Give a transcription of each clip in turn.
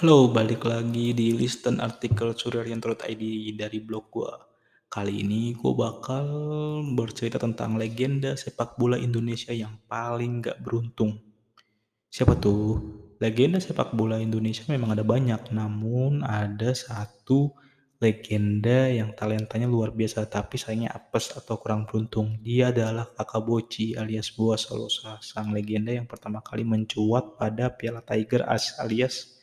Halo, balik lagi di listen artikel Surarian.id dari blog gua. Kali ini gua bakal bercerita tentang legenda sepak bola Indonesia yang paling gak beruntung. Siapa tuh? Legenda sepak bola Indonesia memang ada banyak, namun ada satu legenda yang talentanya luar biasa tapi sayangnya apes atau kurang beruntung. Dia adalah Kakak Boci alias Boas Solosa, sang legenda yang pertama kali mencuat pada Piala Tiger alias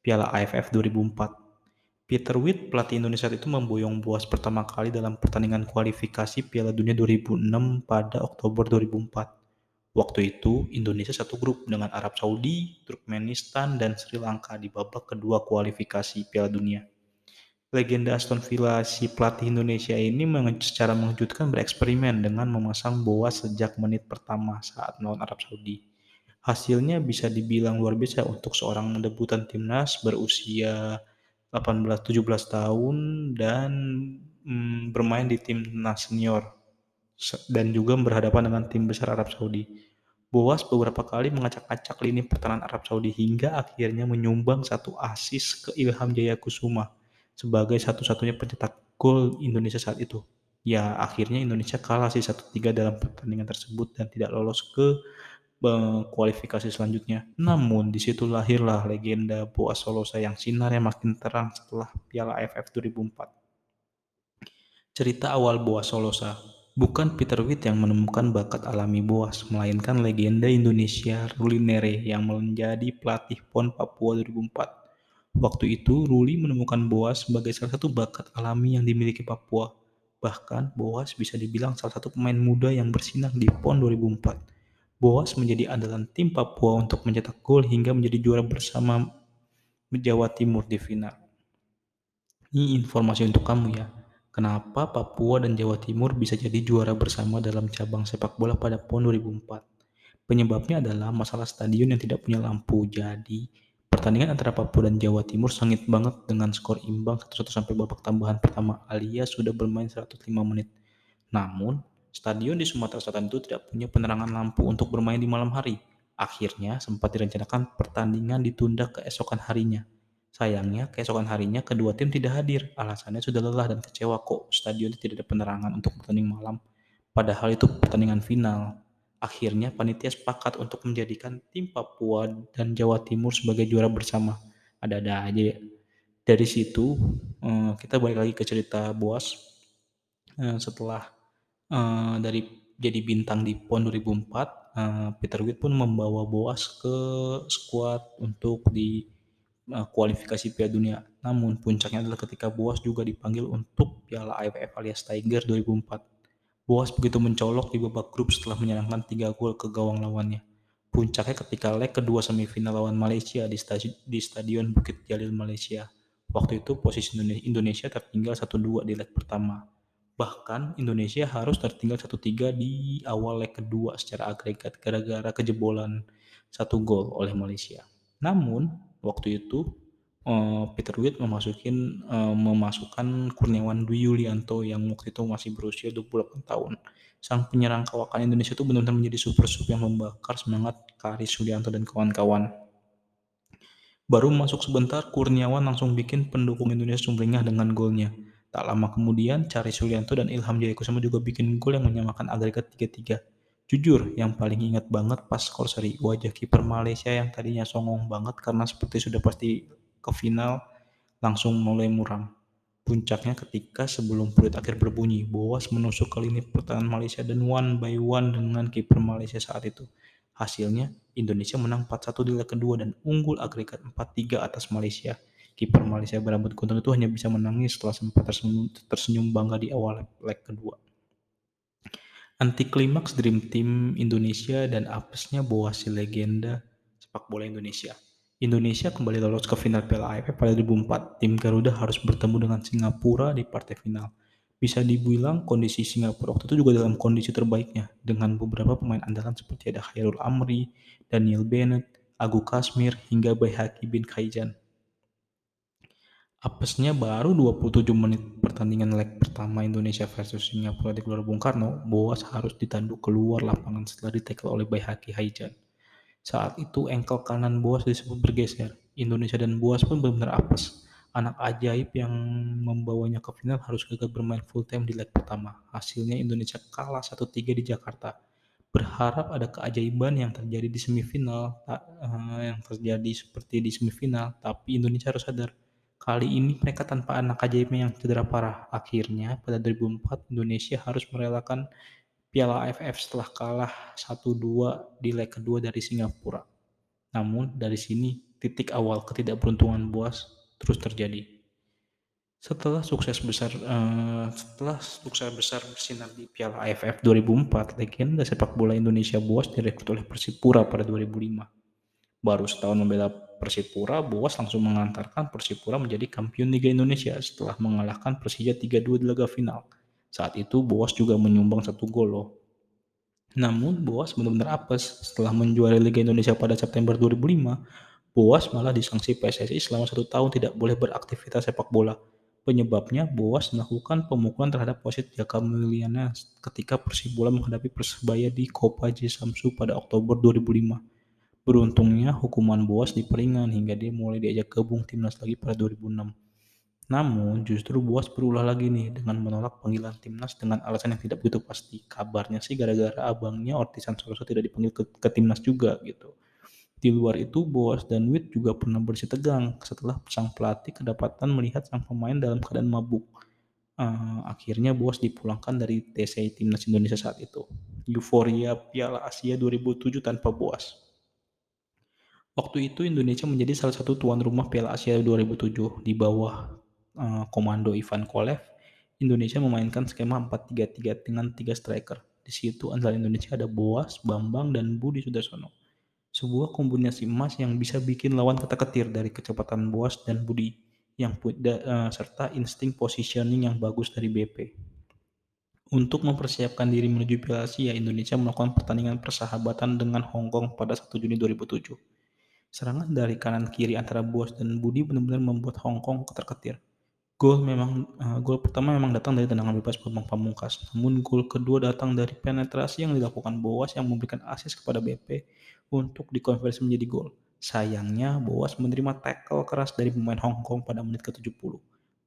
Piala AFF 2004. Peter Witt, pelatih Indonesia itu memboyong Boas pertama kali dalam pertandingan kualifikasi Piala Dunia 2006 pada Oktober 2004. Waktu itu, Indonesia satu grup dengan Arab Saudi, Turkmenistan, dan Sri Lanka di babak kedua kualifikasi Piala Dunia. Legenda Aston Villa si pelatih Indonesia ini secara mengejutkan bereksperimen dengan memasang Boas sejak menit pertama saat melawan Arab Saudi. Hasilnya bisa dibilang luar biasa untuk seorang debutan timnas berusia 18-17 tahun dan mm, bermain di timnas senior dan juga berhadapan dengan tim besar Arab Saudi. Boas beberapa kali mengacak-acak lini pertahanan Arab Saudi hingga akhirnya menyumbang satu asis ke Ilham Jaya Kusuma sebagai satu-satunya pencetak gol Indonesia saat itu. Ya, akhirnya Indonesia kalah sih 1-3 dalam pertandingan tersebut dan tidak lolos ke kualifikasi selanjutnya. Namun, di situ lahirlah legenda Boas Solosa yang sinarnya makin terang setelah Piala AFF 2004. Cerita awal Boas Solosa Bukan Peter Witt yang menemukan bakat alami Boas, melainkan legenda Indonesia Ruli Nere yang menjadi pelatih PON Papua 2004. Waktu itu, Ruli menemukan Boas sebagai salah satu bakat alami yang dimiliki Papua. Bahkan, Boas bisa dibilang salah satu pemain muda yang bersinar di PON 2004. Boas menjadi andalan tim Papua untuk mencetak gol hingga menjadi juara bersama Jawa Timur di final. Ini informasi untuk kamu ya. Kenapa Papua dan Jawa Timur bisa jadi juara bersama dalam cabang sepak bola pada PON 2004? Penyebabnya adalah masalah stadion yang tidak punya lampu. Jadi, pertandingan antara Papua dan Jawa Timur sengit banget dengan skor imbang 1-1 sampai babak tambahan pertama alias sudah bermain 105 menit. Namun, stadion di Sumatera Selatan itu tidak punya penerangan lampu untuk bermain di malam hari. Akhirnya, sempat direncanakan pertandingan ditunda keesokan harinya. Sayangnya, keesokan harinya kedua tim tidak hadir. Alasannya sudah lelah dan kecewa kok stadion tidak ada penerangan untuk bertanding malam. Padahal itu pertandingan final. Akhirnya panitia sepakat untuk menjadikan tim Papua dan Jawa Timur sebagai juara bersama. Ada-ada aja ya. Dari situ eh, kita balik lagi ke cerita Boas. Eh, setelah eh, dari jadi bintang di PON 2004, Peter Witt pun membawa Boas ke skuad untuk di uh, kualifikasi Piala Dunia. Namun puncaknya adalah ketika Boas juga dipanggil untuk Piala AFF alias Tiger 2004. Boas begitu mencolok di babak grup setelah menyerangkan tiga gol ke gawang lawannya. Puncaknya ketika leg kedua semifinal lawan Malaysia di, stadion, di Stadion Bukit Jalil Malaysia. Waktu itu posisi Indonesia tertinggal 1-2 di leg pertama. Bahkan Indonesia harus tertinggal 1-3 di awal leg kedua secara agregat gara-gara kejebolan satu gol oleh Malaysia. Namun, waktu itu uh, Peter Witt memasukin uh, memasukkan Kurniawan Dwi Yulianto yang waktu itu masih berusia 28 tahun. Sang penyerang kawakan Indonesia itu benar-benar menjadi super sub yang membakar semangat Karis Yulianto dan kawan-kawan. Baru masuk sebentar, Kurniawan langsung bikin pendukung Indonesia sumringah dengan golnya. Tak lama kemudian, Cari Sulianto dan Ilham Jaya Kusuma juga bikin gol yang menyamakan agregat 3-3. Jujur, yang paling ingat banget pas skor seri, wajah kiper Malaysia yang tadinya songong banget karena seperti sudah pasti ke final, langsung mulai muram. Puncaknya ketika sebelum peluit akhir berbunyi, Boas menusuk ke lini pertahanan Malaysia dan one by one dengan kiper Malaysia saat itu. Hasilnya, Indonesia menang 4-1 di leg kedua dan unggul agregat 4-3 atas Malaysia. Kiper Malaysia berambut gunting itu hanya bisa menangis setelah sempat tersenyum, tersenyum bangga di awal leg kedua. Anti klimaks Dream Team Indonesia dan apesnya Boas si legenda sepak bola Indonesia. Indonesia kembali lolos ke final Piala AFF pada 2004. Tim Garuda harus bertemu dengan Singapura di partai final. Bisa dibilang kondisi Singapura waktu itu juga dalam kondisi terbaiknya dengan beberapa pemain andalan seperti ada Khairul Amri, Daniel Bennett, Agu Kasmir, hingga Bayhaki bin Kaijan. Apesnya baru 27 menit pertandingan leg pertama Indonesia versus Singapura di Gelora Bung Karno, Boas harus ditanduk keluar lapangan setelah ditekel oleh Bayhaki Haijan. Saat itu engkel kanan Boas disebut bergeser. Indonesia dan Boas pun benar-benar apes. Anak ajaib yang membawanya ke final harus gagal bermain full time di leg pertama. Hasilnya Indonesia kalah 1-3 di Jakarta. Berharap ada keajaiban yang terjadi di semifinal, uh, yang terjadi seperti di semifinal, tapi Indonesia harus sadar Kali ini mereka tanpa anak ajaibnya yang cedera parah. Akhirnya, pada 2004, Indonesia harus merelakan Piala AFF setelah kalah 1-2 di leg kedua dari Singapura. Namun, dari sini titik awal ketidakberuntungan Boas terus terjadi. Setelah sukses besar uh, setelah sukses besar bersinar di Piala AFF 2004, legenda sepak bola Indonesia Boas direkrut oleh Persipura pada 2005. Baru setahun membela Persipura, Boas langsung mengantarkan Persipura menjadi kampiun Liga Indonesia setelah mengalahkan Persija 3-2 di laga final. Saat itu Boas juga menyumbang satu gol loh. Namun Boas benar-benar apes setelah menjuarai Liga Indonesia pada September 2005. Boas malah disanksi PSSI selama satu tahun tidak boleh beraktivitas sepak bola. Penyebabnya Boas melakukan pemukulan terhadap wasit Jaka Mulyana ketika Persibola menghadapi Persebaya di Copa J Samsu pada Oktober 2005. Beruntungnya hukuman Boas diperingan hingga dia mulai diajak gabung timnas lagi pada 2006. Namun, justru Boas berulah lagi nih dengan menolak panggilan timnas dengan alasan yang tidak begitu pasti. Kabarnya sih gara-gara abangnya Ortisan Soroso tidak dipanggil ke, ke timnas juga gitu. Di luar itu, Boas dan Wit juga pernah bersih tegang setelah sang pelatih kedapatan melihat sang pemain dalam keadaan mabuk. Uh, akhirnya Boas dipulangkan dari TC Timnas Indonesia saat itu. Euforia Piala Asia 2007 tanpa Boas. Waktu itu Indonesia menjadi salah satu tuan rumah Piala Asia 2007 di bawah Eh, komando Ivan Kolev, Indonesia memainkan skema 4-3-3 dengan tiga striker. Di situ andalan Indonesia ada Boas, Bambang, dan Budi Sudarsono. Sebuah kombinasi emas yang bisa bikin lawan ketar-ketir dari kecepatan Boas dan Budi yang uh, serta insting positioning yang bagus dari BP. Untuk mempersiapkan diri menuju Piala Asia, Indonesia melakukan pertandingan persahabatan dengan Hong Kong pada 1 Juni 2007. Serangan dari kanan kiri antara Boas dan Budi benar-benar membuat Hong Kong ketar-ketir. Gol memang uh, gol pertama memang datang dari tendangan bebas Bambang Pamungkas, namun gol kedua datang dari penetrasi yang dilakukan Boas yang memberikan asis kepada BP untuk dikonversi menjadi gol. Sayangnya, Boas menerima tackle keras dari pemain Hong Kong pada menit ke-70.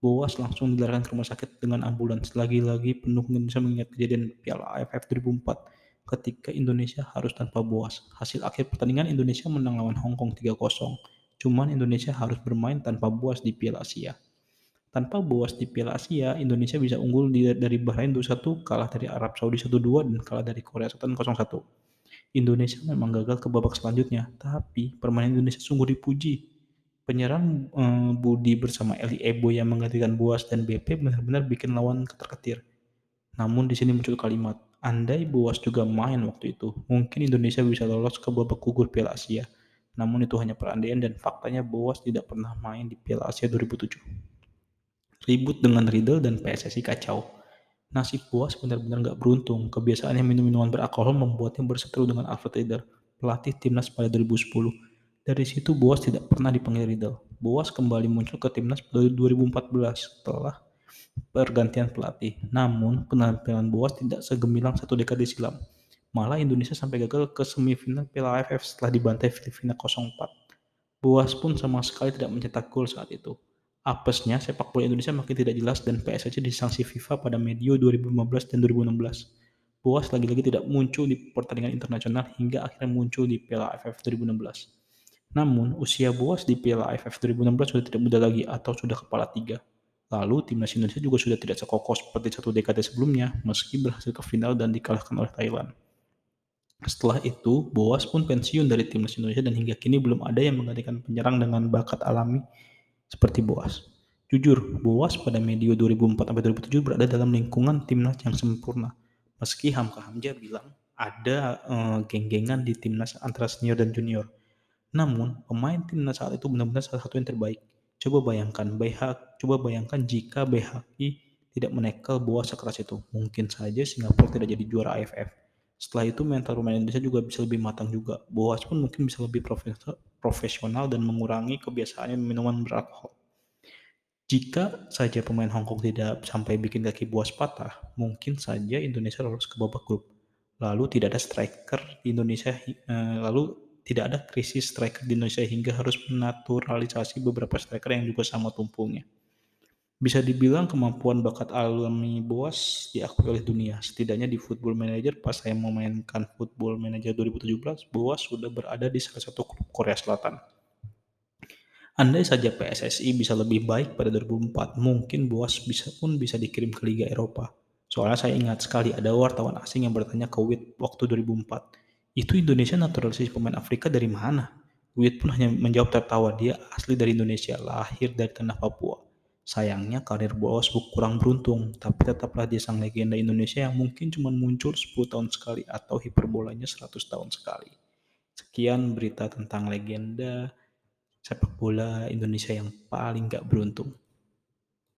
Boas langsung dilarikan ke rumah sakit dengan ambulans. Lagi-lagi penuh Indonesia mengingat kejadian Piala AFF 2004 ketika Indonesia harus tanpa Boas. Hasil akhir pertandingan Indonesia menang lawan Hong Kong 3-0. Cuman Indonesia harus bermain tanpa Boas di Piala Asia. Tanpa Boas di Piala Asia, Indonesia bisa unggul dari Bahrain 2-1, kalah dari Arab Saudi 1-2, dan kalah dari Korea Selatan 0-1. Indonesia memang gagal ke babak selanjutnya, tapi permainan Indonesia sungguh dipuji. Penyerang eh, Budi bersama Eli Ebo yang menggantikan Boas dan BP benar-benar bikin lawan keter-ketir. Namun di sini muncul kalimat, andai Boas juga main waktu itu, mungkin Indonesia bisa lolos ke babak gugur Piala Asia. Namun itu hanya perandaian dan faktanya Boas tidak pernah main di Piala Asia 2007. Ribut dengan Riddle dan PSSI kacau. Nasib Boas benar-benar gak beruntung. Kebiasaannya minum minuman beralkohol membuatnya berseteru dengan Alfred Riddle, pelatih timnas pada 2010. Dari situ Boas tidak pernah dipanggil Riddle. Boas kembali muncul ke timnas pada 2014 setelah pergantian pelatih. Namun, penampilan Boas tidak segemilang satu dekade silam. Malah Indonesia sampai gagal ke semifinal Piala AFF setelah dibantai Filipina 0-4. Boas pun sama sekali tidak mencetak gol saat itu. Apesnya, sepak bola Indonesia makin tidak jelas dan PSSI disanksi FIFA pada medio 2015 dan 2016. Boas lagi-lagi tidak muncul di pertandingan internasional hingga akhirnya muncul di Piala AFF 2016. Namun, usia Boas di Piala AFF 2016 sudah tidak muda lagi atau sudah kepala tiga. Lalu, timnas Indonesia juga sudah tidak sekokoh seperti satu dekade sebelumnya, meski berhasil ke final dan dikalahkan oleh Thailand. Setelah itu, Boas pun pensiun dari timnas Indonesia dan hingga kini belum ada yang menggantikan penyerang dengan bakat alami seperti Boas. Jujur, Boas pada medio 2004-2007 berada dalam lingkungan timnas yang sempurna. Meski Hamka Hamja bilang ada uh, geng-gengan di timnas antara senior dan junior. Namun, pemain timnas saat itu benar-benar salah satu yang terbaik. Coba bayangkan, BH, coba bayangkan jika BHI tidak menekel Boas sekeras itu. Mungkin saja Singapura tidak jadi juara AFF. Setelah itu mental pemain Indonesia juga bisa lebih matang juga. Boas pun mungkin bisa lebih profesional dan mengurangi kebiasaannya minuman beralkohol. Jika saja pemain Hong Kong tidak sampai bikin kaki buas patah, mungkin saja Indonesia lolos ke babak grup. Lalu tidak ada striker di Indonesia, eh, lalu tidak ada krisis striker di Indonesia hingga harus menaturalisasi beberapa striker yang juga sama tumpulnya. Bisa dibilang kemampuan bakat alami Boas diakui oleh dunia. Setidaknya di Football Manager pas saya memainkan Football Manager 2017, Boas sudah berada di salah satu klub Korea Selatan. Andai saja PSSI bisa lebih baik pada 2004, mungkin Boas bisa pun bisa dikirim ke Liga Eropa. Soalnya saya ingat sekali ada wartawan asing yang bertanya ke Wit waktu 2004, itu Indonesia naturalisasi pemain Afrika dari mana? Wit pun hanya menjawab tertawa, dia asli dari Indonesia, lahir dari tanah Papua. Sayangnya karir Boas kurang beruntung, tapi tetaplah dia sang legenda Indonesia yang mungkin cuma muncul 10 tahun sekali atau hiperbolanya 100 tahun sekali. Sekian berita tentang legenda sepak bola Indonesia yang paling gak beruntung.